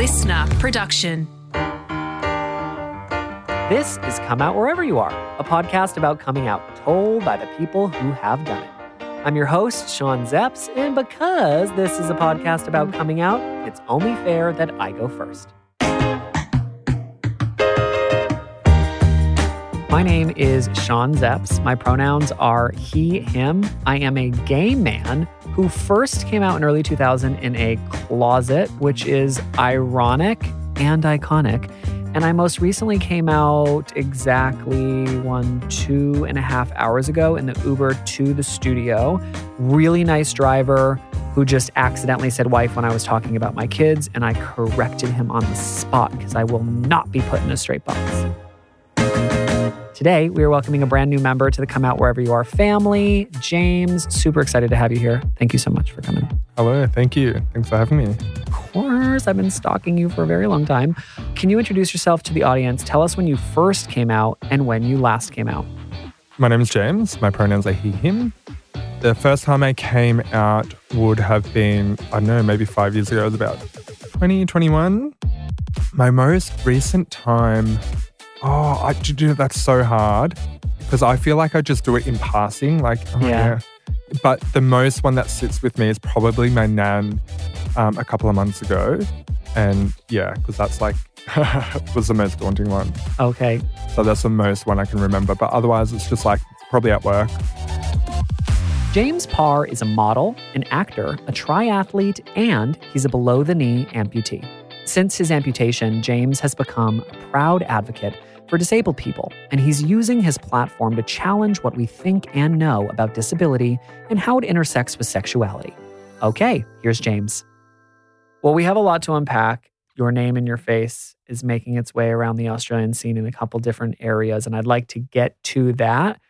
listener production. This is Come Out Wherever You Are, a podcast about coming out told by the people who have done it. I'm your host, Sean Szeps, and because this is a podcast about coming out, it's only fair that I go first. My name is Sean Szeps. My pronouns are he, him. I am a gay man who first came out in early 2000 in a closet, which is ironic and iconic. And I most recently came out exactly one, two and a half hours ago in the Uber to the studio. Really nice driver who just accidentally said wife when I was talking about my kids, and I corrected him on the spot because I will not be put in a straight box. Today, we are welcoming a brand new member to the Come Out Wherever You Are family, James. Super excited to have you here. Thank you so much for coming. Hello, thank you. Thanks for having me. Of course, I've been stalking you for a very long time. Can you introduce yourself to the audience? Tell us when you first came out and when you last came out. My name is James. My pronouns are he, him. The first time I came out would have been, I don't know, maybe five years ago. It was about 2021. My most recent time, oh, I do that's so hard because I feel like I just do it in passing. Like, oh, Yeah. yeah. But the most one that sits with me is probably my nan um, a couple of months ago. And yeah, because that's like, was the most daunting one. Okay. So that's the most one I can remember. But otherwise, it's just like probably at work. James Parr is a model, an actor, a triathlete, and he's a below the knee amputee. Since his amputation, James has become a proud advocate for disabled people, and he's using his platform to challenge what we think and know about disability and how it intersects with sexuality. Okay, here's James. Well, we have a lot to unpack. Your name and your face is making its way around the Australian scene in a couple different areas, and I'd like to get to that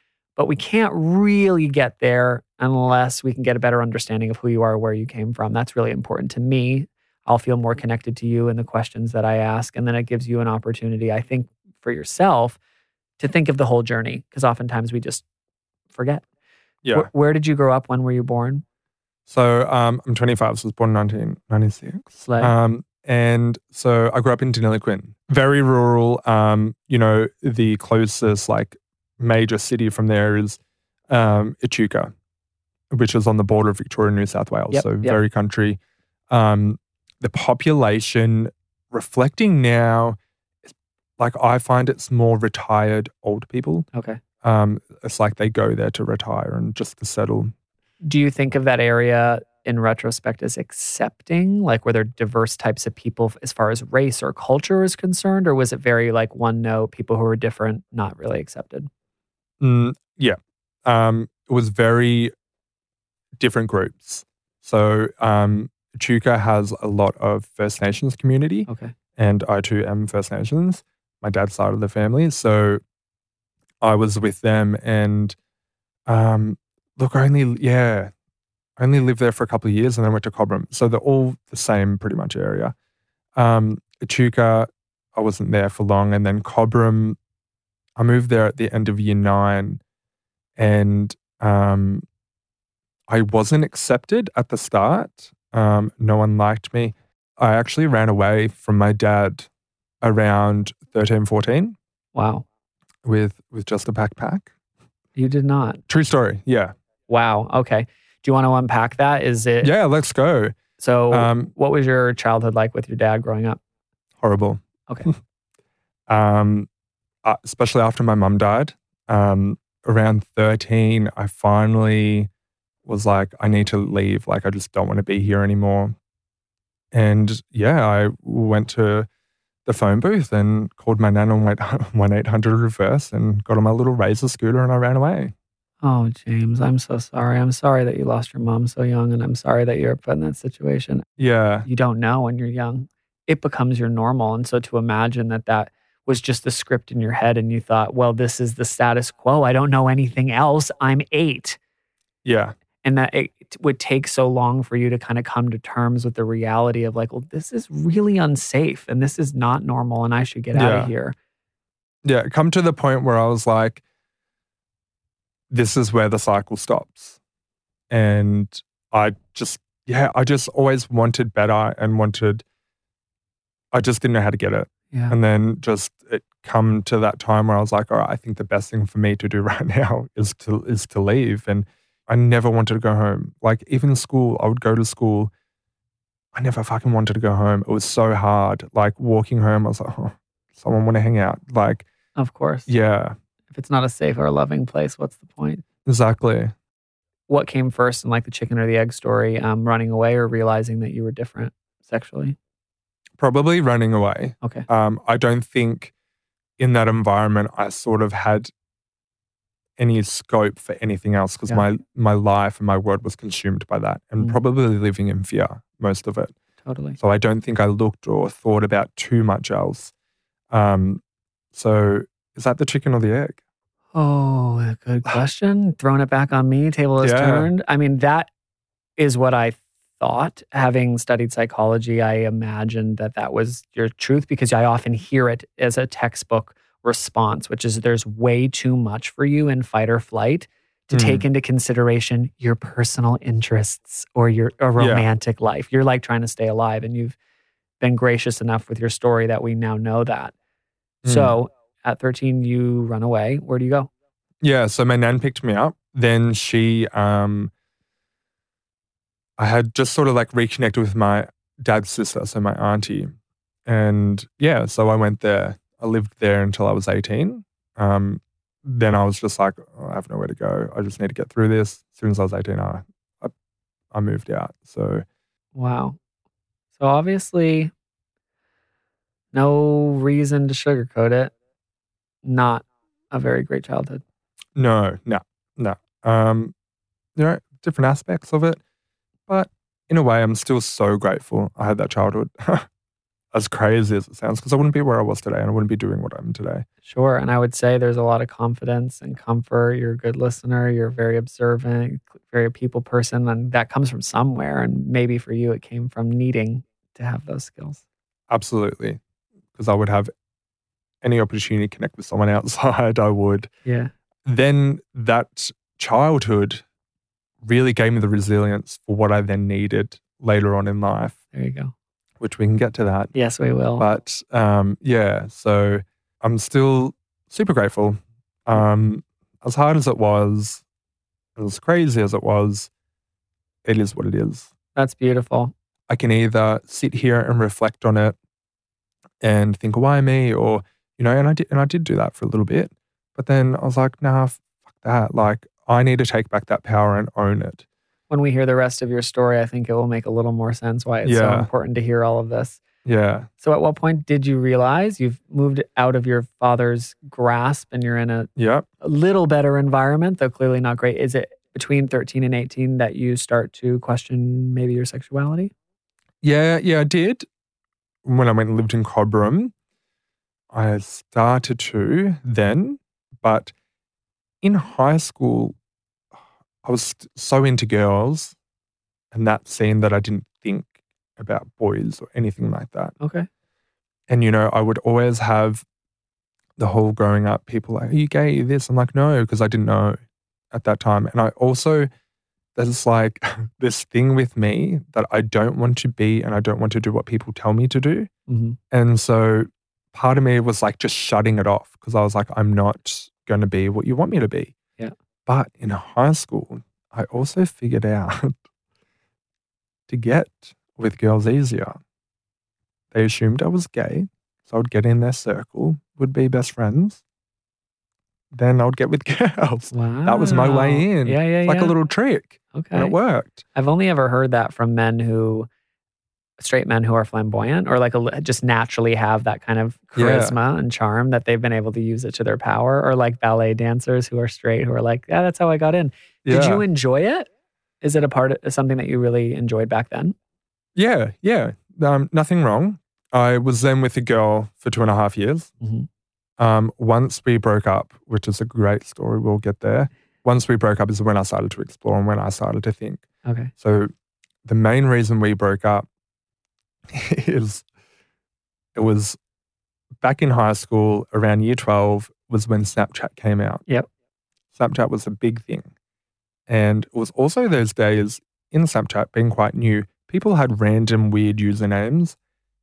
but we can't really get there unless we can get a better understanding of who you are, where you came from. That's really important to me. I'll feel more connected to you and the questions that I ask. And then it gives you an opportunity, I think, for yourself to think of the whole journey, because oftentimes we just forget. Yeah. Where, where did you grow up? When were you born? So um, I'm 25. So I was born in 1996. Slay. Um, and so I grew up in Deniliquin, very rural. Um, you know, the closest like major city from there is um, Echuca, which is on the border of Victoria and New South Wales. Yep, so yep. very country. Um, the population reflecting now, like I find it's more retired old people. okay. Um, it's like they go there to retire and just to settle. Do you think of that area in retrospect as accepting? Like, were there diverse types of people as far as race or culture is concerned? Or was it very like one note, people who were different, not really accepted? Mm, yeah. Um, it was very different groups. So um, Chuka has a lot of First Nations community, Okay. and I too am First Nations, my dad's side of the family. So I was with them, and um, look, I only, yeah, I only lived there for a couple of years and then went to Cobram. So they're all the same pretty much area. Um, Echuca, I wasn't there for long. And then Cobram, I moved there at the end of year nine and um, I wasn't accepted at the start. Um, no one liked me. I actually ran away from my dad around 13, 14 Wow. with, with just a backpack. You did not. True story. Yeah. Wow. Okay. Do you want to unpack that? Is it Yeah, let's go. so? Um, what was your childhood like with your dad growing up? horrible. Okay. um, uh, especially after my mum died. Um, around 13, I finally was like, I need to leave. Like, I just don't want to be here anymore. And yeah, I went to the phone booth and called my nan on 1 800 reverse and got on my little razor scooter and I ran away. Oh, James, I'm so sorry. I'm sorry that you lost your mom so young, and I'm sorry that you're put in that situation. Yeah. You don't know when you're young. It becomes your normal. And so to imagine that that was just the script in your head and you thought, well, this is the status quo. I don't know anything else. I'm eight. Yeah. and that it would take so long for you to kind of come to terms with the reality of like, well, this is really unsafe and this is not normal and I should get out of here. Yeah. Come to the point where I was like, this is where the cycle stops. And I just, yeah, I just always wanted better and wanted I just didn't know how to get it. Yeah. And then just it come to that time where I was like, all right, I think the best thing for me to do right now is to is to leave. And I never wanted to go home. Like even school, I would go to school. I never fucking wanted to go home. It was so hard. Like walking home, I was like, oh, someone want to hang out. Like, Of course. yeah, If it's not a safe or a loving place, what's the point? exactly. What came first in like the chicken or the egg story? Um, running away or realizing that you were different sexually? Probably running away. Okay. Um, I don't think in that environment I sort of had any scope for anything else because Yeah. my my life and my world was consumed by that and Mm. probably living in fear most of it. Totally. So I don't think I looked or thought about too much else. Um, so is that the chicken or the egg? Oh, a good question. Throwing it back on me, table is Yeah. turned. I mean, that is what I thought. Having studied psychology, I imagined that that was your truth because I often hear it as a textbook response, which is there's way too much for you in fight or flight to Mm. take into consideration your personal interests or your a romantic life. You're like trying to stay alive, and you've been gracious enough with your story that we now know that. Mm. So at 13, you run away. Where do you go? Yeah, so my nan picked me up. Then she, um, I had just sort of like reconnected with my dad's sister, so my auntie. And yeah, so I went there. I lived there until I was 18. Um, then I was just like, oh, I have nowhere to go. I just need to get through this. As soon as I was 18, I, I, I moved out. So Wow. So obviously, no reason to sugarcoat it. Not a very great childhood. no, no, no. Um, you know, different aspects of it. But in a way, I'm still so grateful I had that childhood. as crazy as it sounds, because I wouldn't be where I was today and I wouldn't be doing what I'm today. Sure. And I would say there's a lot of confidence and comfort. You're a good listener. You're very observant, very people person. And that comes from somewhere. And maybe for you, it came from needing to have those skills. Absolutely. Because I would have any opportunity to connect with someone outside, I would. Yeah. Then that childhood really gave me the resilience for what I then needed later on in life, There you go. Which we can get to that. Yes, we will. But um, yeah, so I'm still super grateful. Um, as hard as it was, as crazy as it was, it is what it is. That's beautiful. I can either sit here and reflect on it and think, why me? Or, you know, and I did and I did do that for a little bit. But then I was like, nah, fuck that. Like I need to take back that power and own it. When we hear the rest of your story, I think it will make a little more sense why it's so important to hear all of this. Yeah. So, at what point did you realize you've moved out of your father's grasp and you're in a, Yep. a little better environment, though clearly not great? Is it between 13 and 18 that you start to question maybe your sexuality? Yeah, yeah, I did. When I went and lived in Cobram, I started to then, but in high school, I was so into girls and that scene that I didn't think about boys or anything like that. Okay. And, you know, I would always have the whole growing up people like, Are you gay? Are you this? I'm like, No, because I didn't know at that time. And I also, there's like this thing with me that I don't want to be and I don't want to do what people tell me to do. hmm And so part of me was like just shutting it off because I was like, I'm not going to be what you want me to be. But in high school, I also figured out to get with girls easier. They assumed I was gay. So I would get in their circle, would be best friends. Then I would get with girls. Wow. That was my way in. Yeah, yeah, It's like yeah. a little trick. okay. And it worked. I've only ever heard that from men who, straight men who are flamboyant or like a, just naturally have that kind of Yeah. charisma and charm that they've been able to use it to their power, or like ballet dancers who are straight who are like, yeah, that's how I got in. Did you enjoy it? Is it a part of something that you really enjoyed back then? Yeah, yeah. Um, nothing wrong. I was then with a girl for two and a half years. Mhm. Um, once we broke up, which is a great story, we'll get there. Once we broke up is when I started to explore and when I started to think. Okay. So the main reason we broke up is it was back in high school around year 12 was when Snapchat came out. Yep. Snapchat was a big thing. And it was also those days in Snapchat being quite new, people had random weird usernames.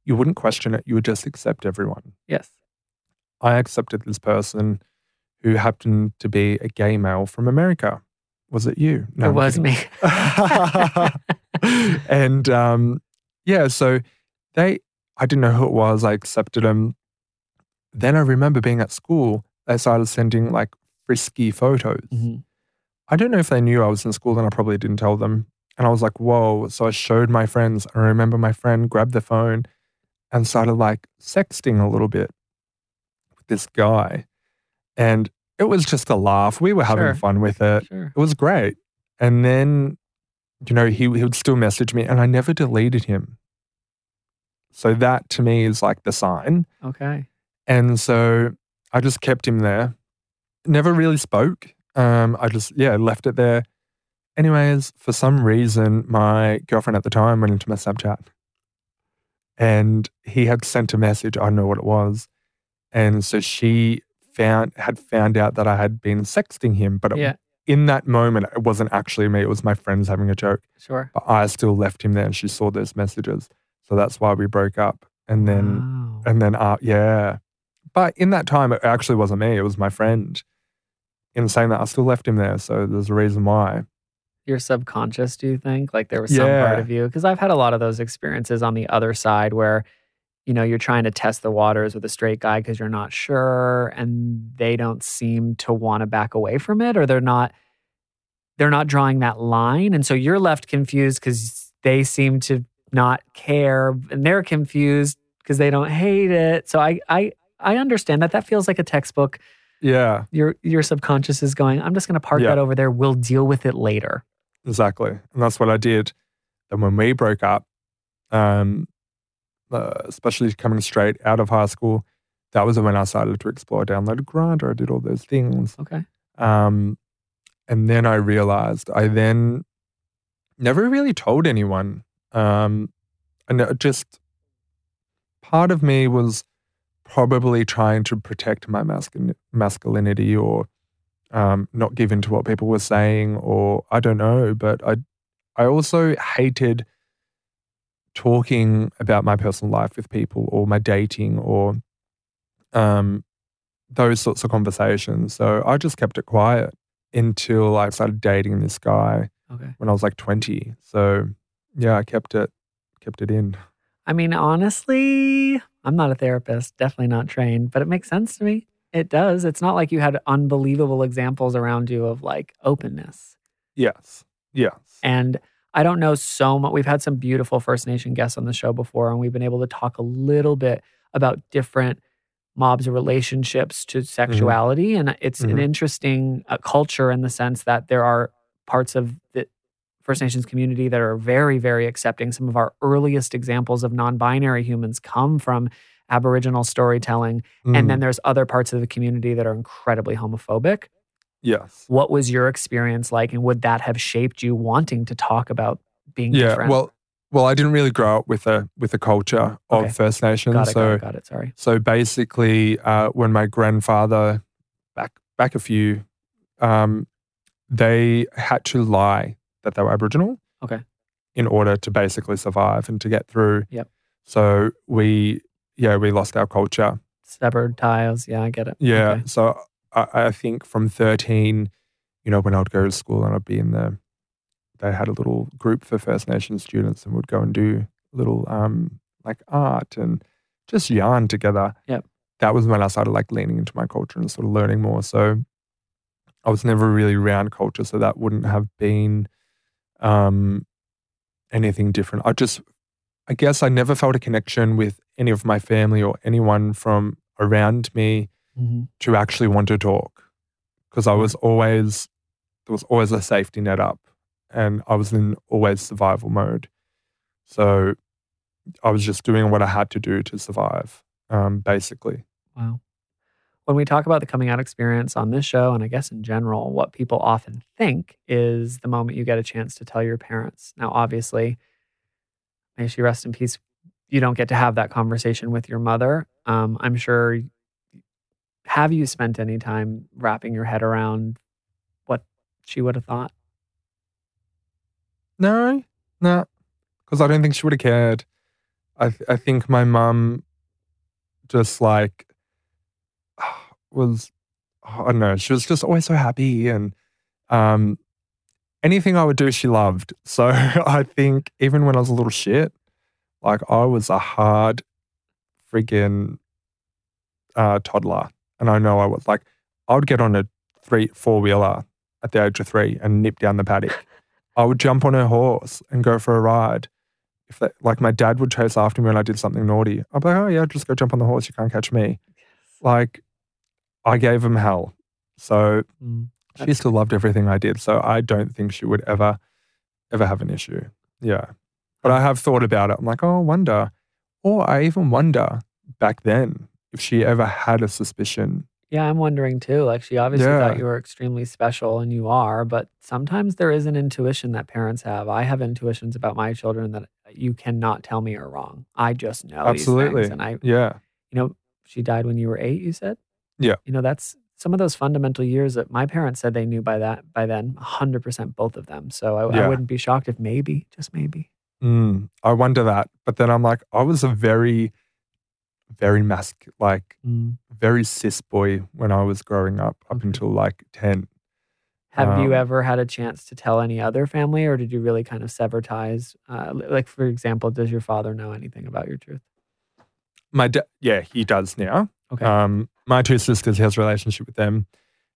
you wouldn't question it. You would just accept everyone. Yes. I accepted this person who happened to be a gay male from America. Was it you? No, it was me. and um, yeah, so they, I didn't know who it was. I accepted him. Then I remember being at school, they started sending like frisky photos. Mm-hmm. I don't know if they knew I was in school, and I probably didn't tell them. And I was like, whoa. So I showed my friends. I remember my friend grabbed the phone and started like sexting a little bit with this guy. And it was just a laugh. We were having sure. fun with it. Sure. It was great. And then, you know, he, he would still message me and I never deleted him. So that to me is like the sign. Okay. And so I just kept him there. Never really spoke. Um, I just, yeah, left it there. Anyways, for some reason, my girlfriend at the time went into my Snapchat and he had sent a message. I don't know what it was. And so she found, had found out that I had been sexting him. But yeah. it, in that moment, it wasn't actually me. It was my friends having a joke. Sure. But I still left him there and she saw those messages. So that's why we broke up. And then, wow. and then, uh, yeah. But in that time, it actually wasn't me. It was my friend in saying that I still left him there. So there's a reason why. Your subconscious, do you think? Like there was some Yeah. part of you? Because I've had a lot of those experiences on the other side where, you know, you're trying to test the waters with a straight guy because you're not sure and they don't seem to want to back away from it or they're not they're not drawing that line. And so you're left confused because they seem to not care and they're confused because they don't hate it. So I I I understand that. That feels like a textbook Yeah, your your subconscious is going, I'm just going to park Yeah. that over there. We'll deal with it later. exactly. And that's what I did. And when we broke up, um, uh, especially coming straight out of high school, that was when I started to explore. Downloaded Grindr. I did all those things. Okay. Um, and then I realized I then never really told anyone. Um, and it just part of me was probably trying to protect my masculin- masculinity or um, not give in to what people were saying, or I don't know. But I, I also hated talking about my personal life with people or my dating or um, those sorts of conversations. So I just kept it quiet until I started dating this guy Okay. when I was like 20. So yeah, I kept it kept it in. I mean, honestly, I'm not a therapist, definitely not trained, but it makes sense to me. It does. It's not like you had unbelievable examples around you of like openness. Yes. Yes. And I don't know so much. We've had some beautiful First Nation guests on the show before, and we've been able to talk a little bit about different mobs' relationships to sexuality. And it's an Mhm. interesting uh, culture in the sense that there are parts of the First Nations community that are very, very accepting. Some of our earliest examples of non binary humans come from Aboriginal storytelling. And Mm, then there's other parts of the community that are incredibly homophobic. yes. What was your experience like? And would that have shaped you wanting to talk about being Yeah. different? Well, well, I didn't really grow up with a with a culture of Okay. First Nations. got it, so got it, got it. Sorry. So basically, uh, when my grandfather back back a few, um, they had to lie that they were Aboriginal. Okay. In order to basically survive and to get through. Yep. So we, yeah, we lost our culture. Severed ties. Yeah, I get it. Yeah. Okay. So I, I think from thirteen, you know, when I'd go to school and I'd be in the, they had a little group for First Nation students and would go and do little um like art and just yarn together. Yep. That was when I started like leaning into my culture and sort of learning more. So I was never really around culture, so that wouldn't have been um anything different. I just I guess I never felt a connection with any of my family or anyone from around me Mhm. to actually want to talk because I was always there was always a safety net up and I was in always survival mode. So I was just doing what I had to do to survive, um, basically. Wow. When we talk about the coming out experience on this show, and I guess in general, what people often think is the moment you get a chance to tell your parents. Now, obviously, may she rest in peace, you don't get to have that conversation with your mother. Um, I'm sure. Have you spent any time wrapping your head around what she would have thought? No, no, because I don't think she would have cared. I th- I think my mum just like was I don't know, she was just always so happy and um anything I would do she loved. So I think even when I was a little shit, like I was a hard freaking uh, toddler. And I know I was like I would get on a three four wheeler at the age of three and nip down the paddock. I would jump on her horse and go for a ride. If that, like my dad would chase after me when I did something naughty, I'd be like, oh yeah, just go jump on the horse. You can't catch me. Like I gave him hell. So Mm. she still loved everything I did. So I don't think she would ever, ever have an issue. Yeah. But I have thought about it. I'm like, oh, I wonder. Or I even wonder back then if she ever had a suspicion. Yeah, I'm wondering too. Like she obviously Yeah. thought you were extremely special and you are, but sometimes there is an intuition that parents have. I have intuitions about my children that you cannot tell me are wrong. I just know these Absolutely. things. And I Yeah. you know, she died when you were eight, you said? Yeah. You know, that's some of those fundamental years that my parents said they knew by that by then, 100% both of them. So I, I wouldn't be shocked if maybe, just maybe. Mm, I wonder that. But then I'm like, I was a very, very mask, like Mm. very cis boy when I was growing up, up Okay. until like 10. Have you Um, ever had a chance to tell any other family, or did you really kind of sever ties? Uh, like, for example, does your father know anything about your truth? My dad, yeah, he does now. Okay. Um, my two sisters, has a relationship with them.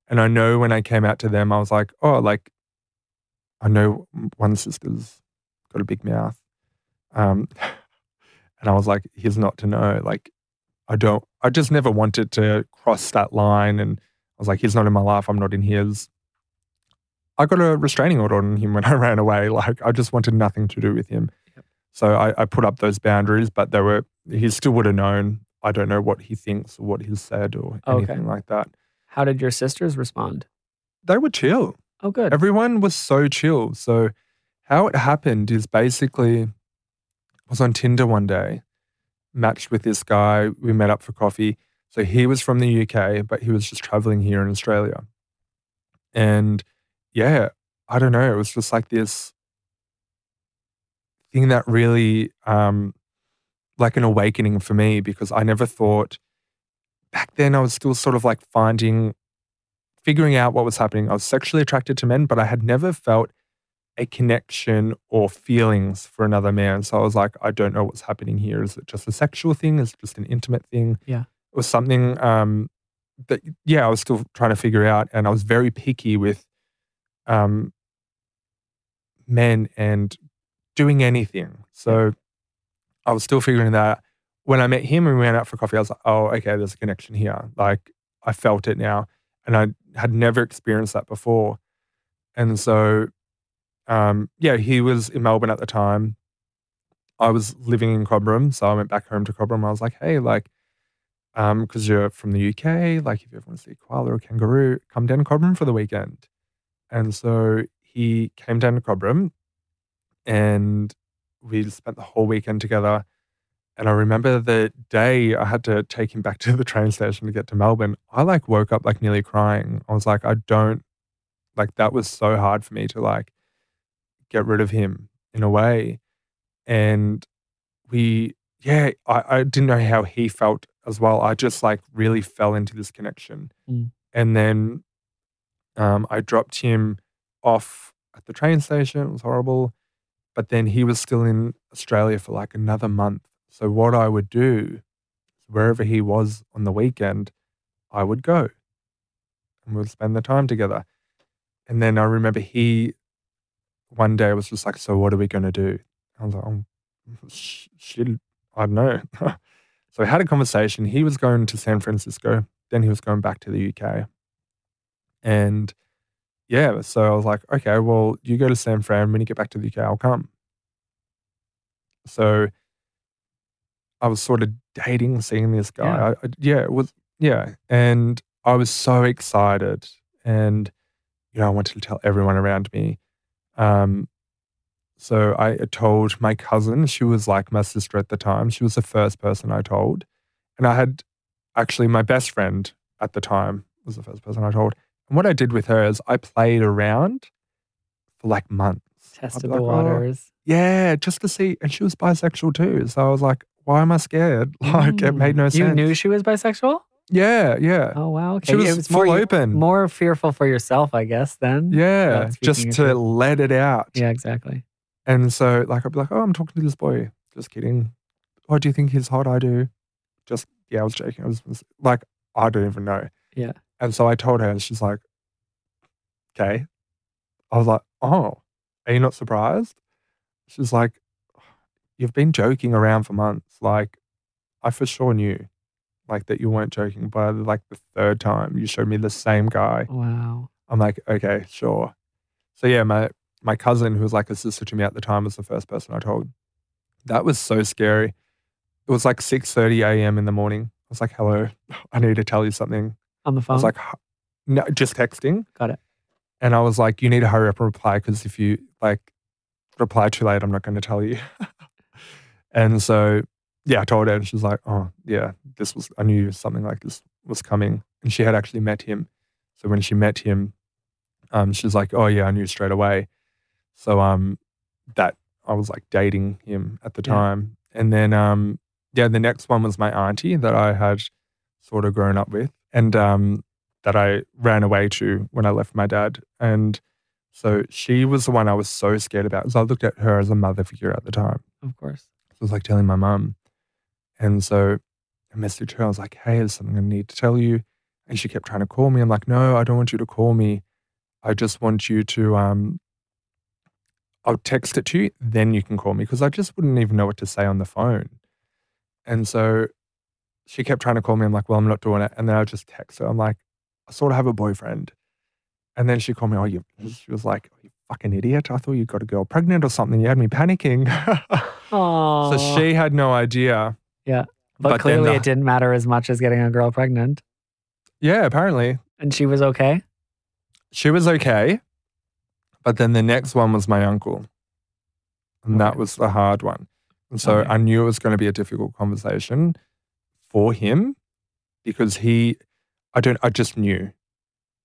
And I know when I came out to them, I was like, oh, like, I know one sister's got a big mouth. Um, and I was like, he's not to know. Like, I don't, I just never wanted to cross that line. And I was like, he's not in my life. I'm not in his. I got a restraining order on him when I ran away. Like, I just wanted nothing to do with him. Yep. So I, I put up those boundaries, but they were, he still would have known. I don't know what he thinks or what he's said or Okay. anything like that. How did your sisters respond? They were chill. Oh, good. Everyone was so chill. So how it happened is basically I was on Tinder one day, matched with this guy. We met up for coffee. So he was from the UK, but he was just traveling here in Australia. And yeah, I don't know. It was just like this thing that really um like an awakening for me because I never thought back then I was still sort of like finding figuring out what was happening. I was sexually attracted to men, but I had never felt a connection or feelings for another man. So I was like, I don't know what's happening here. Is it just a sexual thing? Is it just an intimate thing? Yeah. It was something um, that, yeah, I was still trying to figure out. And I was very picky with um, men and doing anything. So I was still figuring that. When I met him and we went out for coffee, I was like, oh, okay, there's a connection here. Like I felt it now. And I had never experienced that before. And so, um, yeah, he was in Melbourne at the time. I was living in Cobram. So I went back home to Cobram. I was like, hey, like, um, because you're from the UK, like if you ever want to see koala or kangaroo, come down to Cobram for the weekend. And so he came down to Cobram and we spent the whole weekend together. And I remember the day I had to take him back to the train station to get to Melbourne. I like woke up like nearly crying. I was like, I don't like that was so hard for me to like get rid of him in a way. And we, yeah, I, I didn't know how he felt as well. I just like really fell into this connection. Mm. And then um, I dropped him off at the train station. It was horrible. But then he was still in Australia for like another month. So what I would do, wherever he was on the weekend, I would go and we'd spend the time together. And then I remember he one day was just like, So what are we going to do? I was like, oh, sh- shit, I don't know. so we had a conversation. He was going to San Francisco, then he was going back to the UK. And yeah, so I was like, okay, well, you go to San Fran. When you get back to the UK, I'll come. So I was sort of dating, seeing this guy. Yeah. I, I, yeah, it was, yeah. And I was so excited. And, you know, I wanted to tell everyone around me. Um, so I told my cousin, she was like my sister at the time. She was the first person I told. And I had actually my best friend at the time was the first person I told. And what I did with her is I played around for like months. Tested like, the "Oh, waters. yeah, just to see. And she was bisexual too. So I was like, why am I scared? Like it made no Mm. sense. You knew she was bisexual? Yeah, yeah. Oh wow. Okay. She was it was full more, open. more fearful for yourself, I guess, then. yeah, just to let it out. Yeah, exactly. And so, like, I'd be like, oh, I'm talking to this boy. Just kidding. Oh, do you think he's hot? I do. Just, yeah, I was joking. I was, was like, I don't even know. Yeah. And so I told her, and she's like, okay. I was like, oh, are you not surprised? She's like, you've been joking around for months. Like, I for sure knew, like, that you weren't joking. By like the third time you showed me the same guy. Wow. I'm like, okay, sure. So yeah, my my cousin, who was like a sister to me at the time, was the first person I told. That was so scary. It was like 6:30 a.m. in the morning. I was like, hello, I need to tell you something. On the phone? I was like, no, just texting. Got it. And I was like, you need to hurry up and reply because if you like reply too late, I'm not going to tell you. and so, yeah, I told her, and she's like, oh, yeah, this was, I knew something like this was coming. And she had actually met him. So when she met him, um, she's like, oh, yeah, I knew straight away. So, um, that I was like dating him at the Yeah. time. And then, um, yeah, the next one was my auntie that I had sort of grown up with and um, that I ran away to when I left my dad. And so she was the one I was so scared about because I looked at her as a mother figure at the time. of course. So it was like telling my mum. And so I messaged her. I was like, hey, there's something I need to tell you. And she kept trying to call me. I'm like, no, I don't want you to call me. I just want you to, um, I'll text it to you, then you can call me because I just wouldn't even know what to say on the phone. And so she kept trying to call me. I'm like, well, I'm not doing it. And then I just text her. I'm like, I sort of have a boyfriend. And then she called me, oh, you, mm-hmm. she was like, oh, you fucking idiot. I thought you got a girl pregnant or something. You had me panicking. Oh. So she had no idea. but, but clearly the- it didn't matter as much as getting a girl pregnant. Yeah, apparently And she was okay. she was okay. But then the next one was my uncle. And that was the hard one. And so Okay. I knew it was going to be a difficult conversation for him because he, I don't, I just knew.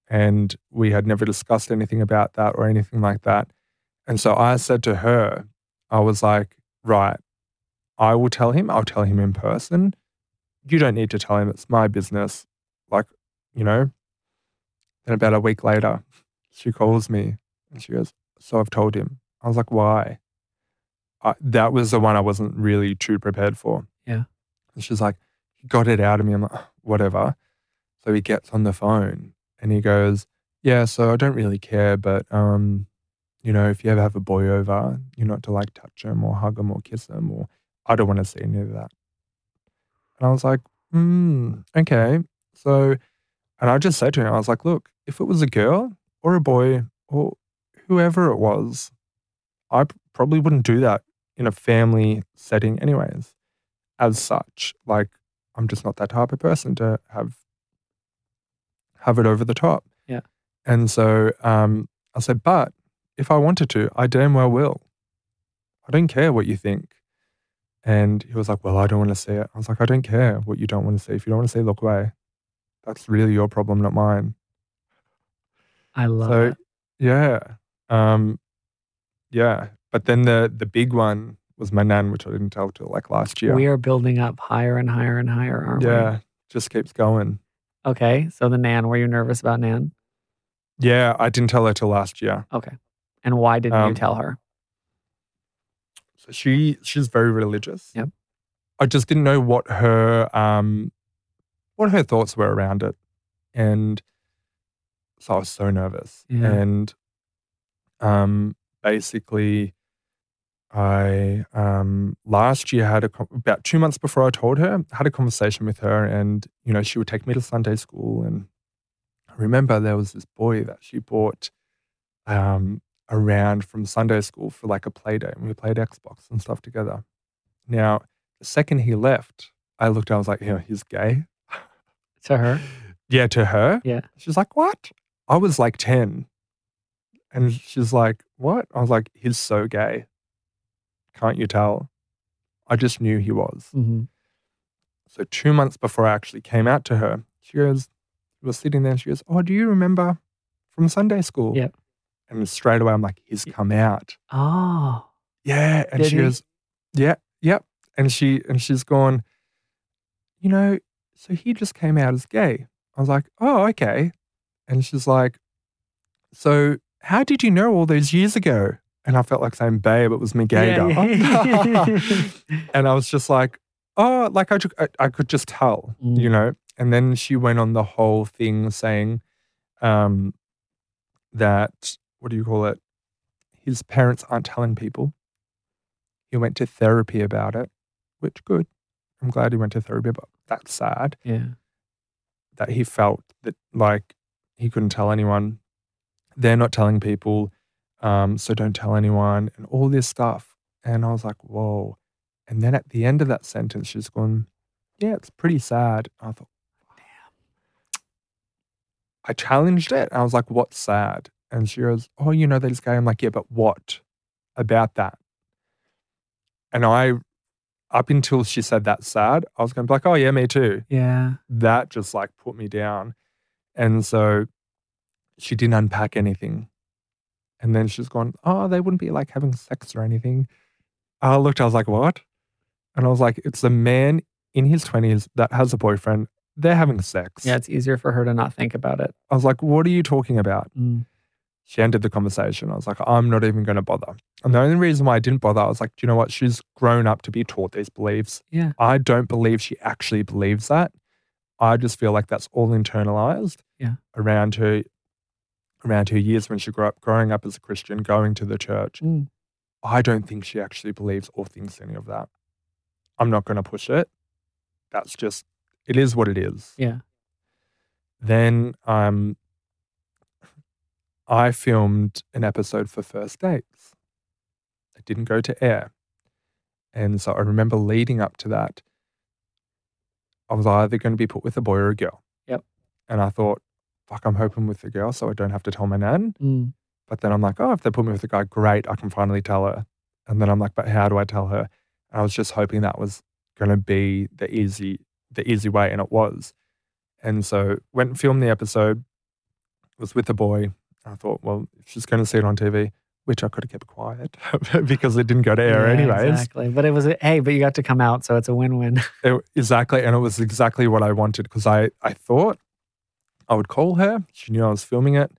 And we had never discussed anything about that or anything like that. And so I said to her, I was like, right, I will tell him, I'll tell him in person. You don't need to tell him, it's my business. Like, you know. Then about a week later, she calls me and she goes, So I've told him. I was like, Why? I, that was the one I wasn't really too prepared for. Yeah. And she's like, got it out of me. I'm like, Whatever. So he gets on the phone and he goes, Yeah, so I don't really care, but, um, you know, if you ever have a boy over, you're not to like touch him or hug him or kiss him, or I don't want to see any of that. And I was like, hmm, okay. So, and I just said to him, I was like, look, if it was a girl or a boy or whoever it was, I probably wouldn't do that in a family setting, anyways. As such, like, I'm just not that type of person to have have it over the top. Yeah. And so um, I said, but if I wanted to, I damn well will. I don't care what you think. And he was like, Well, I don't want to see it. I was like, I don't care what you don't want to see. If you don't want to see, look away. That's really your problem, not mine. I love so it. yeah. Um yeah. But then the the big one was my nan, which I didn't tell till like last year. We are building up higher and higher and higher, aren't yeah. Just keeps going. Okay. So the Nan, were you nervous about Nan? Yeah, I didn't tell her till last year. Okay. And why didn't you Um, tell her? So she she's very religious. Yep. I just didn't know what her um what her thoughts were around it. And so I was so nervous. Yeah. And um basically I um last year had a about 2 months before I told her, had a conversation with her and you know she would take me to Sunday school and I remember there was this boy that she bought um around from Sunday school for like a play day and we played Xbox and stuff together. Now, the second he left, I looked, I was like, yeah, he's gay. To her? Yeah, to her. Yeah. She's like, what? I was like 10. And she's like, what? I was like, he's so gay. Can't you tell? I just knew he was. hmm So two months before I actually came out to her, she goes, we were sitting there and she goes, oh, do you remember from Sunday school? Yep. And straight away, I'm like, he's come out. Oh. Yeah. And Did she he? goes, yeah, yep. and she and she's gone, you know, so he just came out as gay. I was like, oh, okay. And she's like, so how did you know all those years ago? And I felt like saying, babe, it was me. Yeah, yeah. and I was just like, oh, like I, I, I could just tell, Mm. you know. And then she went on the whole thing saying um, that, what do you call it? His parents aren't telling people. He went to therapy about it, which good. I'm glad he went to therapy, but that's sad yeah. that he felt that like he couldn't tell anyone. They're not telling people, um, so don't tell anyone, and all this stuff. And I was like, whoa. And then at the end of that sentence, she's gone, yeah, it's pretty sad. I thought, damn. I challenged it. And I was like, what's sad? And she goes, oh, you know he's gay. I'm like, yeah, but what about that? And I, up until she said that's sad, I was going to be like, oh, yeah, me too Yeah. that just like put me down. And so she didn't unpack anything. And then she's gone, Oh, they wouldn't be like having sex or anything. I looked, I was like, What? And I was like, It's a man in his 20s that has a boyfriend. They're having sex. Yeah. It's easier for her to not think about it. I was like, What are you talking about? Mm. She ended the conversation. I was like, I'm not even going to bother. And the only reason why I didn't bother, I was like, Do you know what? She's grown up to be taught these beliefs. Yeah. I don't believe she actually believes that. I just feel like that's all internalized. Yeah. Around her, around her years when she grew up, growing up as a Christian, going to the church. Mm. I don't think she actually believes or thinks any of that. I'm not going to push it. That's just, it is what it is. Yeah. Then um, I filmed an episode for First Dates. It didn't go to air. And so I remember leading up to that, I was either going to be put with a boy or a girl. Yep. And I thought, fuck, I'm hoping with the girl so I don't have to tell my nan. Mm. But then I'm like, oh, if they put me with a guy, great, I can finally tell her. And then I'm like, but how do I tell her? And I was just hoping that was going to be the easy, the easy way, and it was. And so went and filmed the episode. Was with the boy. I thought, well, if she's going to see it on TV, which I could have kept quiet because it didn't go to air Yeah, anyways. Exactly. But it was, a, hey, but you got to come out. So it's a win win. Exactly, and it was exactly what I wanted because I I thought I would call her. She knew I was filming it,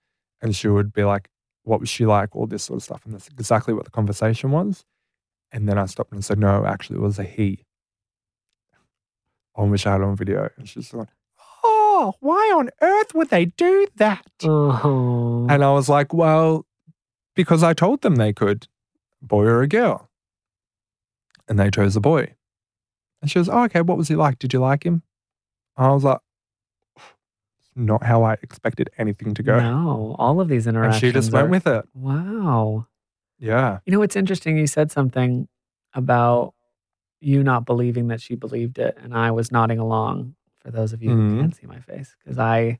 and she would be like, "What was she like?" All this sort of stuff, and that's exactly what the conversation was. And then I stopped and said, "No, actually, it was a he." I wish I had on video, and she's like, "Oh, why on earth would they do that?" Oh. And I was like, "Well, because I told them they could, boy or a girl." And they chose a boy. And she was, oh, okay, what was he like? Did you like him? I was like, not how I expected anything to go. No, all of these interactions. and she just went are- with it. Wow. Yeah. You know, it's interesting. You said something about you not believing that she believed it, and I was nodding along. For those of you Mhm. who can't see my face, because I,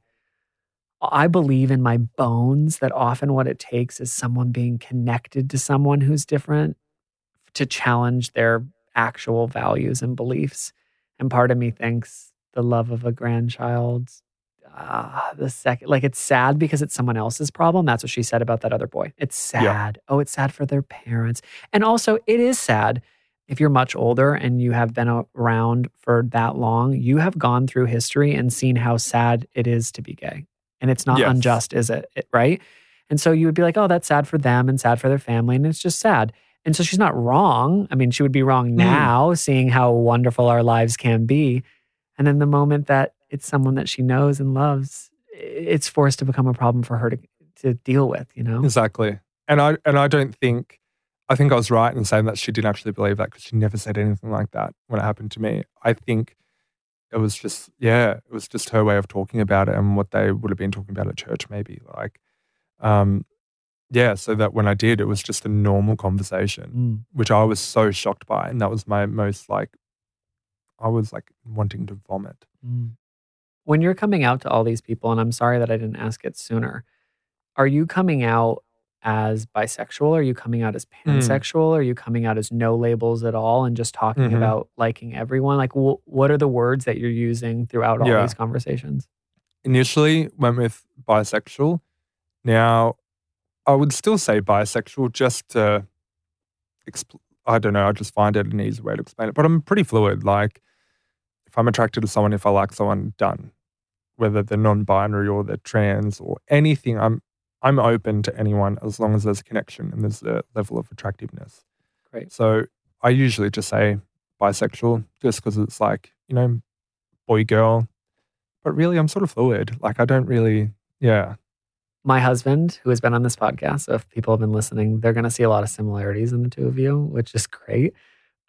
I believe in my bones that often what it takes is someone being connected to someone who's different to challenge their actual values and beliefs. And part of me thinks the love of a grandchild, ah, the second, like it's sad because it's someone else's problem. That's what she said about that other boy. It's sad. Yeah. Oh, it's sad for their parents. And also, it is sad if you're much older and you have been around for that long, you have gone through history and seen how sad it is to be gay. And it's not Yes. unjust, is it? It- Right. And so you would be like, oh, that's sad for them and sad for their family. And it's just sad. And so she's not wrong. I mean, she would be wrong now, seeing how wonderful our lives can be. And then the moment that it's someone that she knows and loves, it's forced to become a problem for her to, to deal with, you know? Exactly. And I and I don't think I think I was right in saying that she didn't actually believe that because she never said anything like that when it happened to me. I think it was just yeah, it was just her way of talking about it and what they would have been talking about at church, maybe. Like um yeah, so that when I did, it was just a normal conversation, Mm. which I was so shocked by. And that was my most like I was like wanting to vomit. Mm. When you're coming out to all these people, and I'm sorry that I didn't ask it sooner, are you coming out as bisexual? Are you coming out as Mm. pansexual? Are you coming out as no labels at all and just talking Mhm. about liking everyone? Like, wh- what are the words that you're using throughout all Yeah. these conversations? initially went with bisexual. Now, I would still say bisexual just to expl- I don't know. I just find it an easy way to explain it. But I'm pretty fluid. Like, if I'm attracted to someone, if I like someone, done. Whether they're non-binary or they're trans or anything, I'm I'm open to anyone as long as there's a connection and there's a level of attractiveness. Great. So I usually just say bisexual, just because it's like you know, boy girl. But really, I'm sort of fluid. Like I don't really, yeah. My husband, who has been on this podcast, so if people have been listening, they're going to see a lot of similarities in the two of you, which is great.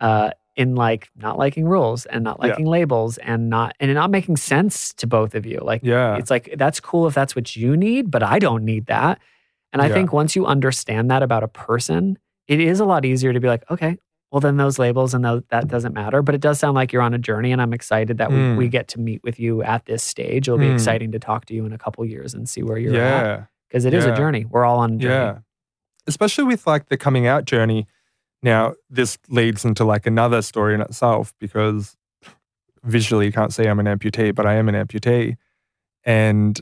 Uh, in like not liking rules and not Yeah. liking labels and not and not making sense to both of you. Like Yeah. it's like that's cool if that's what you need, but I don't need that. And I Yeah. think once you understand that about a person, it is a lot easier to be like, okay, well then those labels and those, that doesn't matter. But it does sound like you're on a journey, and I'm excited that we, Mm. we get to meet with you at this stage. It'll be Mm. exciting to talk to you in a couple years and see where you're at yeah. because it is a journey. We're all on a journey. Yeah. Especially with like the coming out journey. Now, this leads into like another story in itself because visually you can't see I'm an amputee, but I am an amputee. And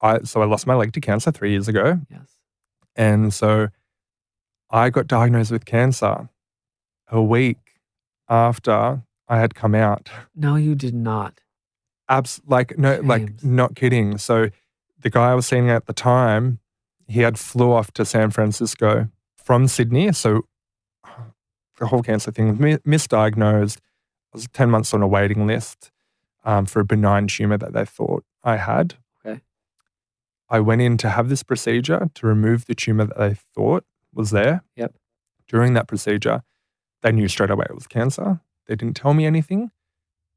I so I lost my leg to cancer three years ago. Yes. And so I got diagnosed with cancer a week after I had come out. No, you did not. Abs- like no, like not kidding. So the guy I was seeing at the time, he had flew off to San Francisco from Sydney. So the whole cancer thing mi- misdiagnosed. I was ten months on a waiting list um, for a benign tumor that they thought I had. Okay. I went in to have this procedure to remove the tumor that they thought was there. Yep. During that procedure, they knew straight away it was cancer. They didn't tell me anything.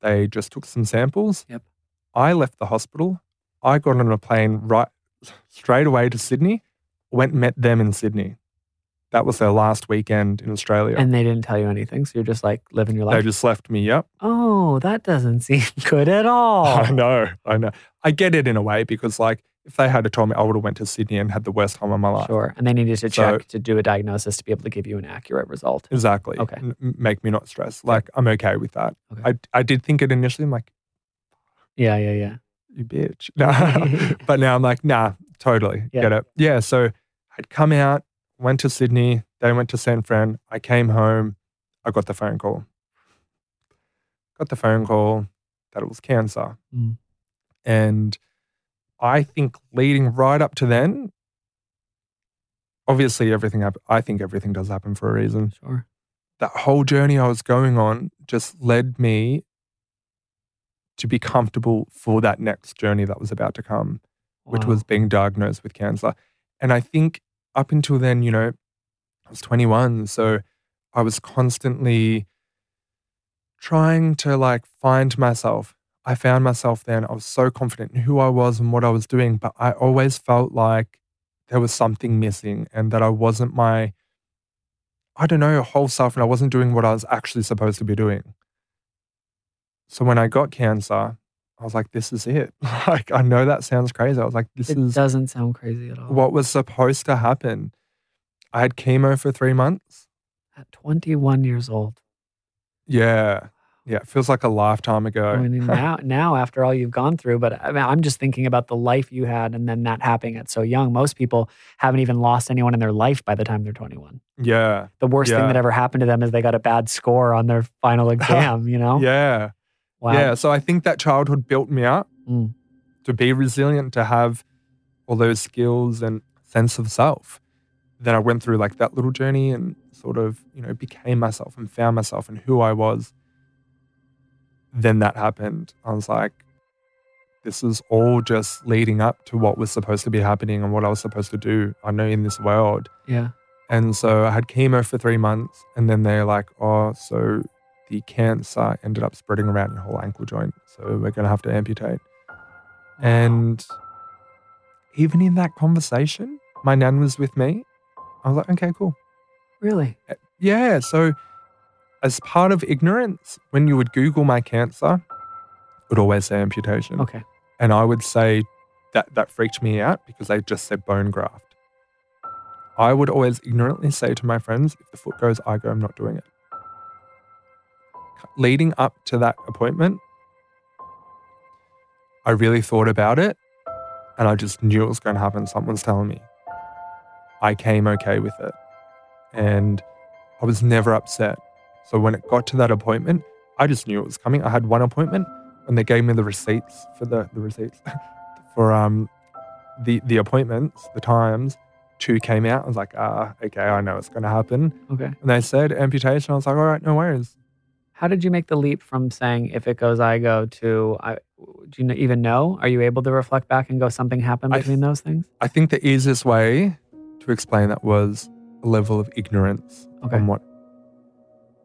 They just took some samples. Yep. I left the hospital. I got on a plane right straight away to Sydney. Went and met them in Sydney. That was their last weekend in Australia. And they didn't tell you anything. So you're just like living your life. they just left me. Yep. oh, that doesn't seem good at all. I know. I know. I get it in a way because, like, if they had told me, I would have went to Sydney and had the worst time of my life. Sure. And they needed to So- check to do a diagnosis to be able to give you an accurate result. Exactly. Okay. N- make me not stress. Like, I'm okay with that. Okay. I, I did think it initially. I'm like, Yeah, yeah, yeah. you bitch. No. but now I'm like, nah, totally. Yeah. Get it. Yeah. So I'd come out, went to Sydney, they went to San Fran. I came home. I got the phone call. Got the phone call that it was cancer. Mm. And I think leading right up to then, obviously everything happened. I think everything does happen for a reason. Sure. That whole journey I was going on just led me to be comfortable for that next journey that was about to come which was being diagnosed with cancer. And I think up until then, you know, I was 21. So I was constantly trying to like find myself. I found myself then. I was so confident in who I was and what I was doing, but I always felt like there was something missing and that I wasn't my, I don't know, whole self and I wasn't doing what I was actually supposed to be doing. So when I got cancer, I was like, this is it. Like, I know that sounds crazy. I was like, this It is doesn't sound crazy at all. what was supposed to happen. I had chemo for three months. At 21 years old. Yeah. Yeah. It feels like a lifetime ago. I mean, now, now after all you've gone through, but I mean, I'm just thinking about the life you had and then that happening at so young. Most people haven't even lost anyone in their life by the time they're 21. yeah. The worst thing that ever happened to them is they got a bad score on their final exam, you know? Yeah. Wow. Yeah. So I think that childhood built me up Mm. to be resilient, to have all those skills and sense of self. Then I went through like that little journey and sort of, you know, became myself and found myself and who I was. Then that happened. I was like, this is all just leading up to what was supposed to be happening and what I was supposed to do. I know in this world. Yeah. And so I had chemo for three months, and then they're like, oh, so the cancer ended up spreading around your whole ankle joint. So we're going to have to amputate. And even in that conversation, my nan was with me. I was like, okay, cool. Really? Uh, yeah. So, as part of ignorance, when you would Google my cancer, it would always say amputation. Okay. And I would say that that freaked me out because they just said bone graft. I would always ignorantly say to my friends, if the foot goes, I go, I'm not doing it. Leading up to that appointment, I really thought about it and I just knew it was going to happen. Someone's telling me. I came okay with it. And I was never upset. So when it got to that appointment, I just knew it was coming. I had one appointment and they gave me the receipts for the, the receipts for um the the appointments, the times. Two came out. I was like, ah, okay, I know it's gonna happen. Okay. And they said amputation. I was like, all right, no worries. How did you make the leap from saying if it goes, I go to, I, do you even know? Are you able to reflect back and go, something happened between those things? I think the easiest way to explain that was a level of ignorance Okay. on what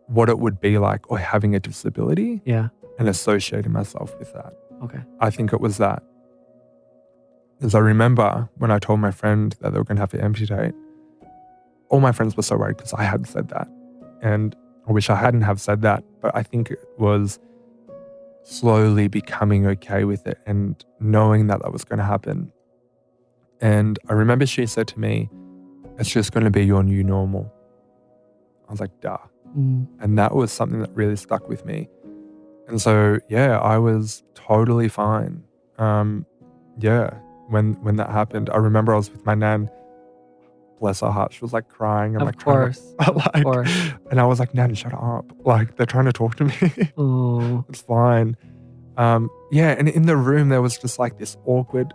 what it would be like or having a disability Yeah. and associating myself with that. Okay. I think it was that. As I remember when I told my friend that they were going to have to amputate, all my friends were so worried because I had said that. And I wish I hadn't have said that, but I think it was slowly becoming okay with it and knowing that that was going to happen. And I remember she said to me, it's just going to be your new normal. I was like, duh. Mm. And that was something that really stuck with me. And so, yeah, I was totally fine. Um, yeah, when when that happened, I remember I was with my nan. Bless her heart, she was like crying and Of like trying to- course. like, Of course. and I was like, Nan, shut up! Like they're trying to talk to me. Oh. it's fine. Um, yeah, and in the room there was just like this awkward,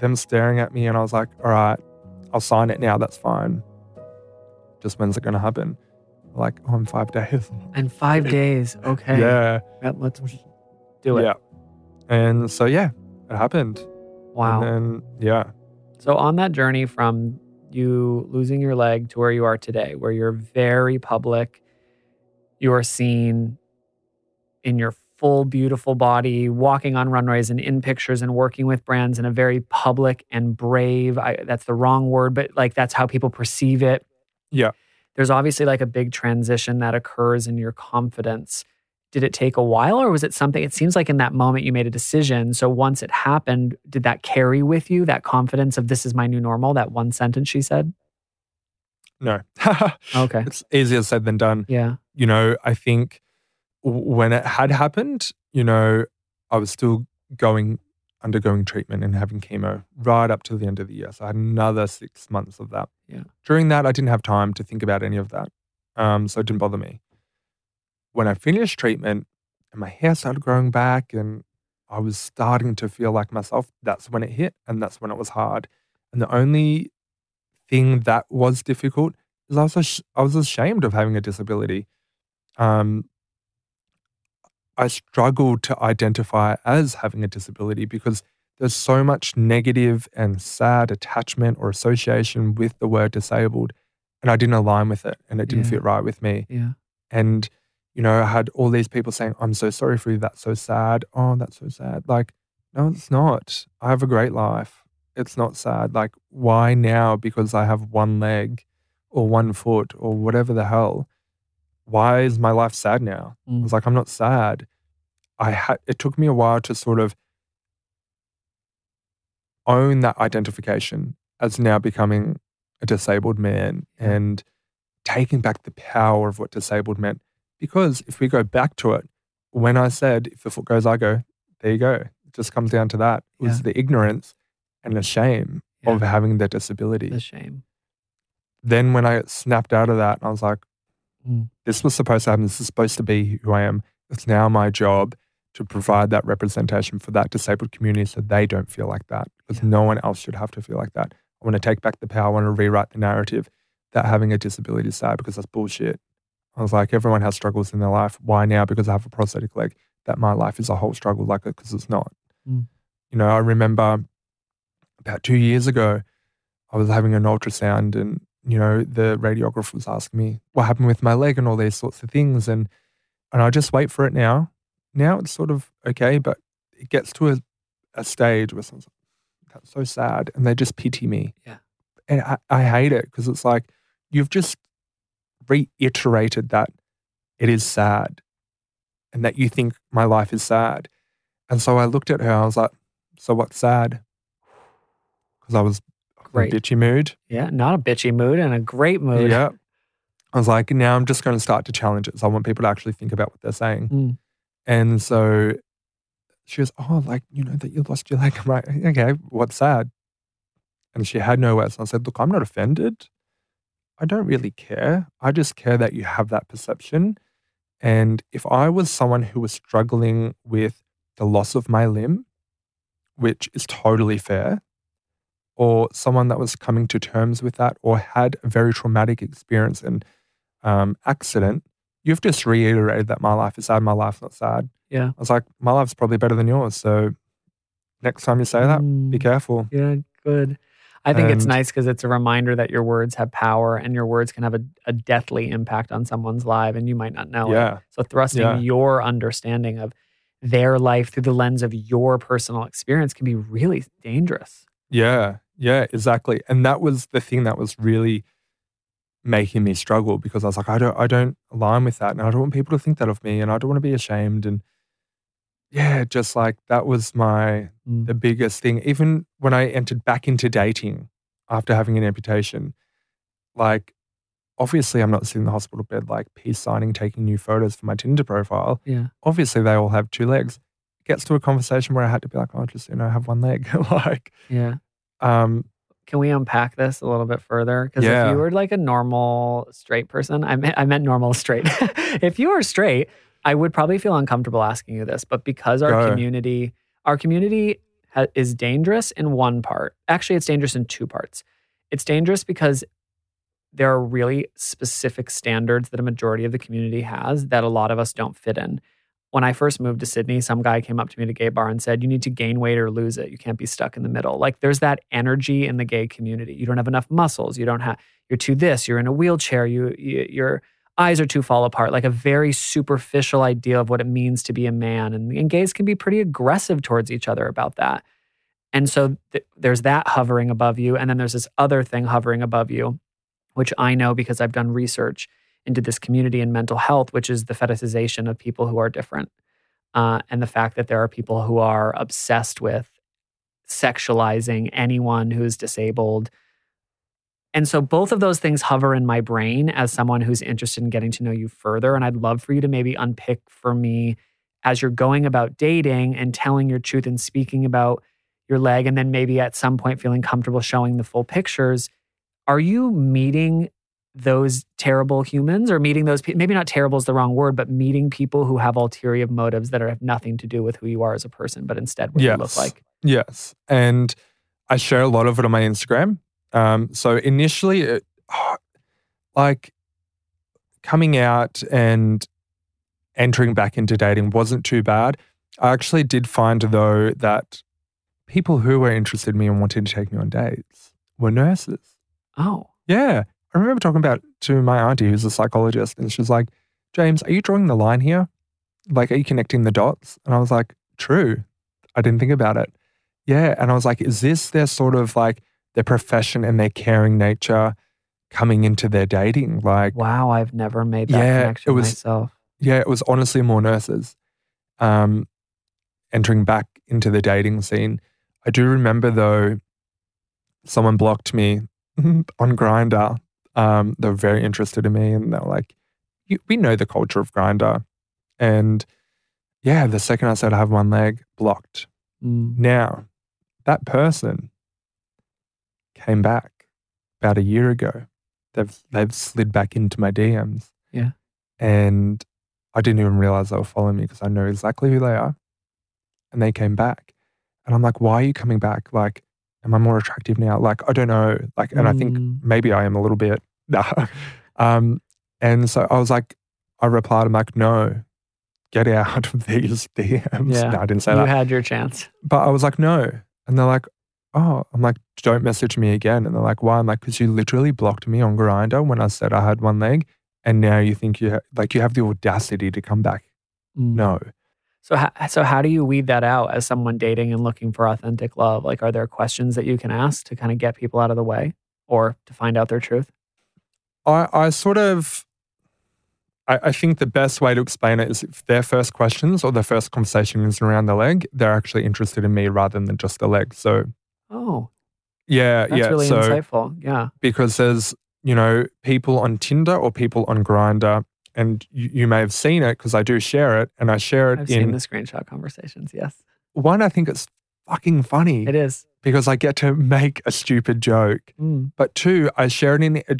them staring at me, and I was like, all right, I'll sign it now. That's fine. Just when's it gonna happen? Like, oh, in five days. And five days. Okay. Yeah. Yeah, Let's do it. Yeah. And so yeah, it happened. Wow. And then yeah. So, on that journey from you losing your leg to where you are today, where you're very public, you are seen in your full, beautiful body, walking on runways and in pictures and working with brands in a very public and brave. I, that's the wrong word, but like that's how people perceive it. Yeah. There's obviously like a big transition that occurs in your confidence. Did it take a while or was it something? It seems like in that moment you made a decision. So once it happened, did that carry with you that confidence of this is my new normal? That one sentence she said? No. Okay. it's easier said than done. Yeah. You know, I think when it had happened, you know, I was still going undergoing treatment and having chemo right up to the end of the year. So I had another six months of that. Yeah. During that, I didn't have time to think about any of that. Um, so it didn't bother me. When I finished treatment and my hair started growing back and I was starting to feel like myself, that's when it hit and that's when it was hard. And the only thing that was difficult is I was, ash- I was ashamed of having a disability. Um, I struggled to identify as having a disability because there's so much negative and sad attachment or association with the word disabled. And I didn't align with it and it didn't Yeah. fit right with me. Yeah. And, you know, I had all these people saying, I'm so sorry for you. That's so sad. Oh, that's so sad. Like, no, it's not. I have a great life. It's not sad. Like, why now? Because I have one leg or one foot or whatever the hell. Why is my life sad now? I Mm. was like, I'm not sad. I had it took me a while to sort of own that identification as now becoming a disabled man and taking back the power of what disabled meant. Because if we go back to it, when I said, if the foot goes, I go, there you go. It just comes down to that. It was Yeah. the ignorance and the shame Yeah. of having the disability. The shame. then when I snapped out of that, I was like, Mm. this was supposed to happen. This is supposed to be who I am. It's now my job to provide that representation for that disabled community so they don't feel like that because Yeah. no one else should have to feel like that. I want to take back the power. I want to rewrite the narrative that having a disability is sad because that's bullshit. I was like, everyone has struggles in their life. Why now? Because I have a prosthetic leg. That my life is a whole struggle, like it, because it's not. Mm. You know, I remember about two years ago, I was having an ultrasound and, you know, the radiographer was asking me what happened with my leg and all these sorts of things. And and I just wait for it now. Now it's sort of okay, but it gets to a, a stage where someone's like, that's so sad. And they just pity me. Yeah. And I, I hate it because it's like you've just reiterated that it is sad and that you think my life is sad. And so I looked at her, I was like, so what's sad? Because I was in a Great. bitchy mood. Yeah. Not a bitchy mood and a great mood. Yeah. I was like, now I'm just going to start to challenge it. So I want people to actually think about what they're saying. Mm. And so she goes, Oh, like, you know, that you lost your leg. I'm like, okay, what's sad? And she had no words. And I said, Look, I'm not offended. I don't really care. I just care that you have that perception. And if I was someone who was struggling with the loss of my limb, which is totally fair, or someone that was coming to terms with that or had a very traumatic experience and um, accident, you've just reiterated that my life is sad, my life's not sad. Yeah. I was like, my life's probably better than yours. So next time you say that, be Mm, careful. Yeah, good. I think it's nice because it's a reminder that your words have power and your words can have a, a deathly impact on someone's life and you might not know it. Yeah. So thrusting Yeah. your understanding of their life through the lens of your personal experience can be really dangerous. Yeah. Yeah, exactly. And that was the thing that was really making me struggle because I was like, I don't I don't align with that. And I don't want people to think that of me and I don't want to be ashamed. And yeah, just like that was my Mm. the biggest thing. Even when I entered back into dating after having an amputation, like obviously I'm not sitting in the hospital bed like peace signing, taking new photos for my Tinder profile. Yeah. Obviously they all have two legs. It gets to a conversation where I had to be like, oh, just you know, have one leg. like, Yeah. um, Can we unpack this a little bit further? Because if you were like a normal straight person, I meant, I meant normal straight. if you were straight, I would probably feel uncomfortable asking you this. But because our community, our community ha- is dangerous in one part. Actually, it's dangerous in two parts. It's dangerous because there are really specific standards that a majority of the community has that a lot of us don't fit in. When I first moved to Sydney, some guy came up to me at a gay bar and said, You need to gain weight or lose it. You can't be stuck in the middle. Like there's that energy in the gay community. You don't have enough muscles. You don't have, you're too this, you're in a wheelchair, you, you your eyes are too fall apart, like a very superficial idea of what it means to be a man. And, and gays can be pretty aggressive towards each other about that. And so th- there's that hovering above you. And then there's this other thing hovering above you, which I know because I've done research into this community in mental health, which is the fetishization of people who are different. Uh, and the fact that there are people who are obsessed with sexualizing anyone who's disabled. And so both of those things hover in my brain as someone who's interested in getting to know you further. And I'd love for you to maybe unpick for me as you're going about dating and telling your truth and speaking about your leg, and then maybe at some point feeling comfortable showing the full pictures. Are you meeting those terrible humans or meeting those people? Maybe not terrible is the wrong word, but meeting people who have ulterior motives that are, have nothing to do with who you are as a person, but instead what you look Yes. like. Yes. And I share a lot of it on my Instagram. Um, so initially, it, like coming out and entering back into dating wasn't too bad. I actually did find, though, that people who were interested in me and wanted to take me on dates were nurses. Oh, Yeah. I remember talking about to my auntie who's a psychologist, and she was like, James, are you drawing the line here? Like, are you connecting the dots? And I was like, true. I didn't think about it. Yeah. And I was like, is this their sort of like their profession and their caring nature coming into their dating? Like, wow. I've never made that Yeah, connection it was- myself. yeah, it was honestly more nurses um, entering back into the dating scene. I do remember though, someone blocked me on Grindr. Um, they were very interested in me, and they were like, you, "We know the culture of Grindr," and yeah, the second I said I have one leg, blocked. Mm. Now, that person came back about a year ago. They've they've slid back into my DMs. Yeah. And I didn't even realize they were following me because I know exactly who they are. And they came back. And I'm like, why are you coming back? Like, am I more attractive now? Like, I don't know. Like, and I think Mm. maybe I am a little bit. Nah. um, and so I was like, I replied, I'm like, no, get out of these DMs. Yeah. No, I didn't say you that. You had your chance. But I was like, no. And they're like, oh, I'm like, don't message me again. And they're like, why? I'm like, because you literally blocked me on Grindr when I said I had one leg. And now you think you ha- like you have the audacity to come back. Mm. No. So, how, so how do you weed that out as someone dating and looking for authentic love? Like, are there questions that you can ask to kind of get people out of the way or to find out their truth? I, I sort of, I, I think the best way to explain it is if their first questions or their first conversation is around the leg, they're actually interested in me rather than just the leg. So, Oh, yeah, that's yeah. really so, insightful. Yeah. because there's you know people on Tinder or people on Grindr, and you, you may have seen it because I do share it, and I share it I've in seen the screenshot conversations. Yes, one. I think it's fucking funny it is. because I get to make a stupid joke, Mm. but two, I share it in a,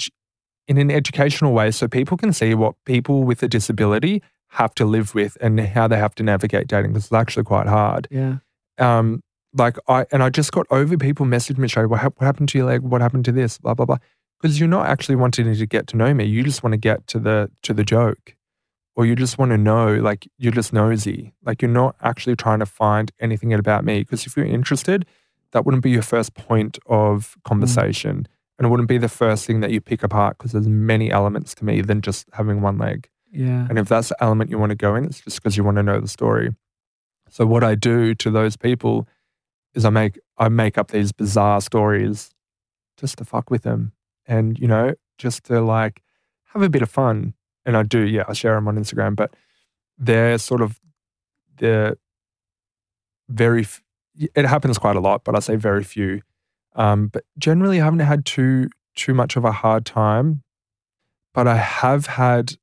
in an educational way so people can see what people with a disability have to live with and how they have to navigate dating because it's actually quite hard. Yeah. Um, like I and I just got over people messaging me straight. What, hap- what happened to your leg? What happened to this? Blah blah blah. Because you're not actually wanting to get to know me. You just want to get to the to the joke, or you just want to know. Like you're just nosy. Like you're not actually trying to find anything about me. Because if you're interested, that wouldn't be your first point of mm. conversation, and it wouldn't be the first thing that you pick apart. Because there's many elements to me than just having one leg. Yeah. And if that's the element you want to go in, it's just because you want to know the story. So what I do to those people is I make I make up these bizarre stories just to fuck with them, and you know, just to like have a bit of fun. And I do, yeah, I share them on Instagram, but they're sort of they're very. f- It happens quite a lot, but I say very few. Um, but generally, I haven't had too too much of a hard time. But I have had.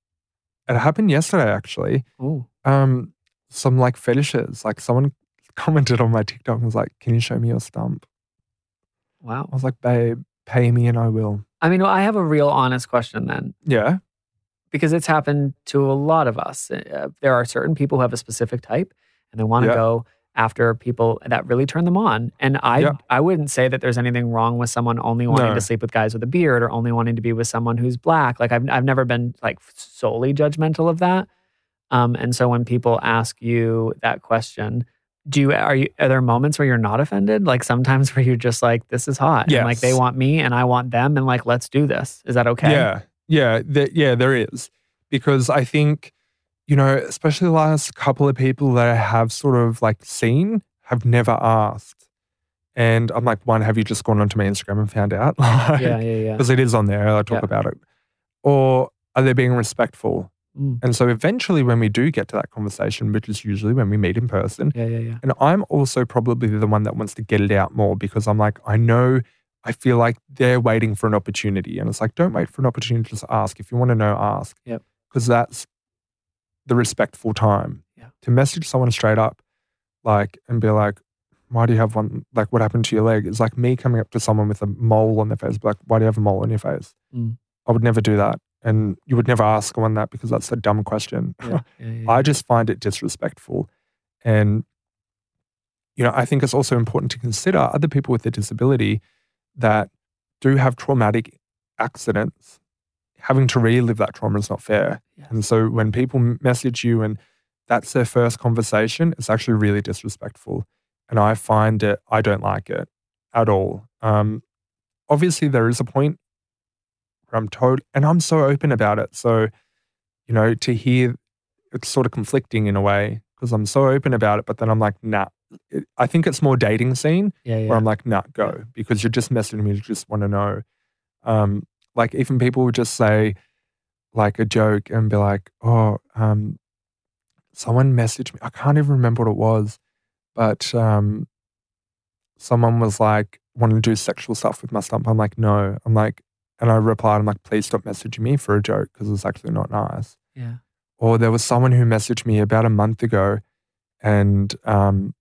It happened yesterday, actually Oh. um some like fetishes. Like someone commented on my TikTok and was like, "Can you show me your stump?" Wow. I was like, "Babe, pay me and I will." I mean, I have a real honest question then. Yeah, because it's happened to a lot of us. Uh, there are certain people who have a specific type and they want to Yeah. go after people that really turn them on. And I Yeah. I wouldn't say that there's anything wrong with someone only wanting No. to sleep with guys with a beard or only wanting to be with someone who's black. Like I've I've never been like solely judgmental of that. Um, and so when people ask you that question, do you are you are there moments where you're not offended? Like sometimes where you're just like, this is hot. And like they want me and I want them and like let's do this. Is that okay? yeah, yeah, th- yeah. There is because I think you know, especially the last couple of people that I have sort of like seen have never asked, and I'm like, one, have you just gone onto my Instagram and found out? Like, Yeah, yeah, yeah. because it is on there. I talk Yeah. about it. Or are they being respectful? Mm. And so eventually, when we do get to that conversation, which is usually when we meet in person, Yeah, yeah, yeah. and I'm also probably the one that wants to get it out more because I'm like, I know, I feel like they're waiting for an opportunity. And it's like, don't wait for an opportunity, just ask. If you want to know, ask. Yep. Because that's the respectful time. Yeah. To message someone straight up, like, and be like, why do you have one? Like, what happened to your leg? It's like me coming up to someone with a mole on their face, be like, why do you have a mole on your face? Mm. I would never do that. And you would never ask someone that because that's a dumb question. Yeah, yeah, yeah, I just find it disrespectful. And, you know, I think it's also important to consider other people with a disability that do have traumatic accidents. Having to relive that trauma is not fair. And so when people message you and that's their first conversation, it's actually really disrespectful. And I find it, I don't like it at all. Um, obviously, there is a point I'm told, and I'm so open about it. So, you know, to hear it's sort of conflicting in a way because I'm so open about it, but then I'm like, nah. It, I think it's more dating scene yeah, yeah. where I'm like, nah, go because you're just messaging me to just want to know. Um, like even people would just say like a joke and be like, oh, um, someone messaged me. I can't even remember what it was, but um, someone was like, want to do sexual stuff with my stump. I'm like, no. I'm like, and I replied, I'm like, please stop messaging me for a joke because it's actually not nice. yeah. Or there was someone who messaged me about a month ago, and um,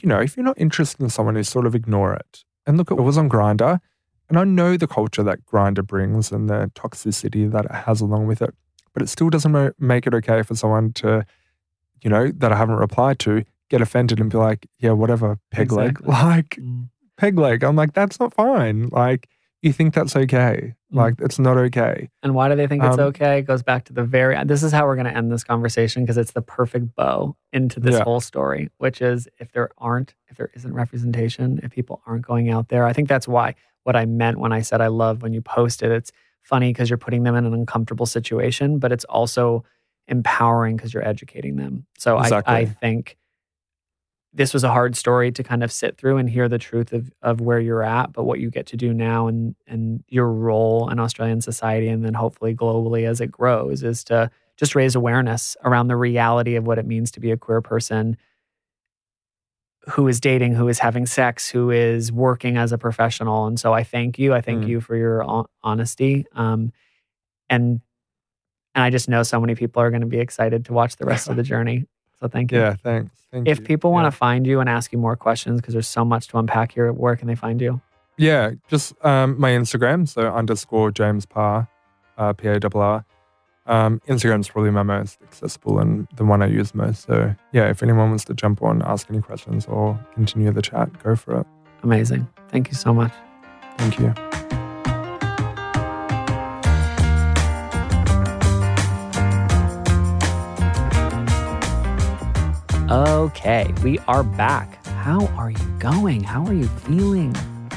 you know, if you're not interested in someone, you sort of ignore it. And look, it was on Grindr, and I know the culture that Grindr brings and the toxicity that it has along with it, but it still doesn't make it okay for someone to, you know, that I haven't replied to, get offended and be like, yeah, whatever, peg Exactly. leg, like Mm. peg leg. I'm like, that's not fine. Like, you think that's okay? Mm. Like, it's not okay. And why do they think it's Um, okay? It goes back to the very. This is how we're going to end this conversation because it's the perfect bow into this Yeah. whole story, which is if there aren't, if there isn't representation, if people aren't going out there. I think that's why what I meant when I said I love when you post it. It's funny because you're putting them in an uncomfortable situation, but it's also empowering because you're educating them. So I, I think this was a hard story to kind of sit through and hear the truth of, of where you're at, but what you get to do now and and your role in Australian society and then hopefully globally as it grows is to just raise awareness around the reality of what it means to be a queer person who is dating, who is having sex, who is working as a professional. And so I thank you. I thank Mm. you for your honesty. Um, and and I just know so many people are going to be excited to watch the rest of the journey. So thank you. Yeah, thanks. Thank If you. people want to find you and ask you more questions, because there's so much to unpack here, at where can they find you? Yeah, just um, my Instagram, so underscore James Parr. uh, P A R R. Um, Instagram's probably my most accessible and the one I use most. So yeah, if anyone wants to jump on, ask any questions, or continue the chat, go for it. Amazing. Thank you so much. Thank you. Okay, we are back. How are you going? How are you feeling?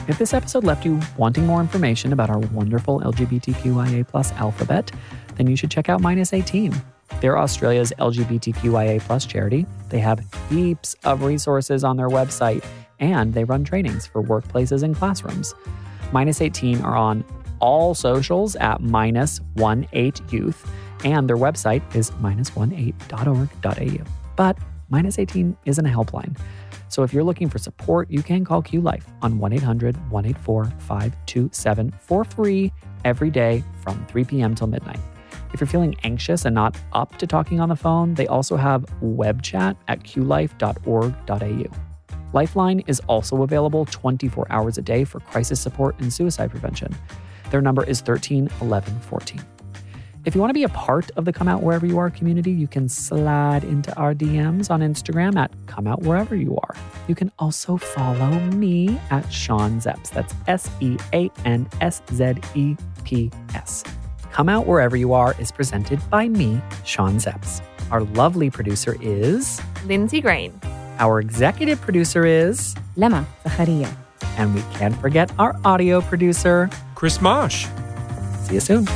If this episode left you wanting more information about our wonderful LGBTQIA plus alphabet, then you should check out Minus 18. They're Australia's LGBTQIA plus charity. They have heaps of resources on their website, and they run trainings for workplaces and classrooms. Minus 18 are on all socials at minus 18 youth, and their website is minus18.org.au. But Minus 18 isn't a helpline. So if you're looking for support, you can call Q Life on 1 800 184 527 for free every day from 3 p.m. till midnight. If you're feeling anxious and not up to talking on the phone, they also have web chat at qlife.org.au. Lifeline is also available 24 hours a day for crisis support and suicide prevention. Their number is 13 11 14. If you want to be a part of the Come Out Wherever You Are community, you can slide into our DMs on Instagram at Come Out Wherever You Are. You can also follow me at Sean Szeps. That's S E A N S Z E P S. Come Out Wherever You Are is presented by me, Sean Szeps. Our lovely producer is Lindsay Green. Our executive producer is Lema Zaharia. And we can't forget our audio producer, Chris Marsh. See you soon.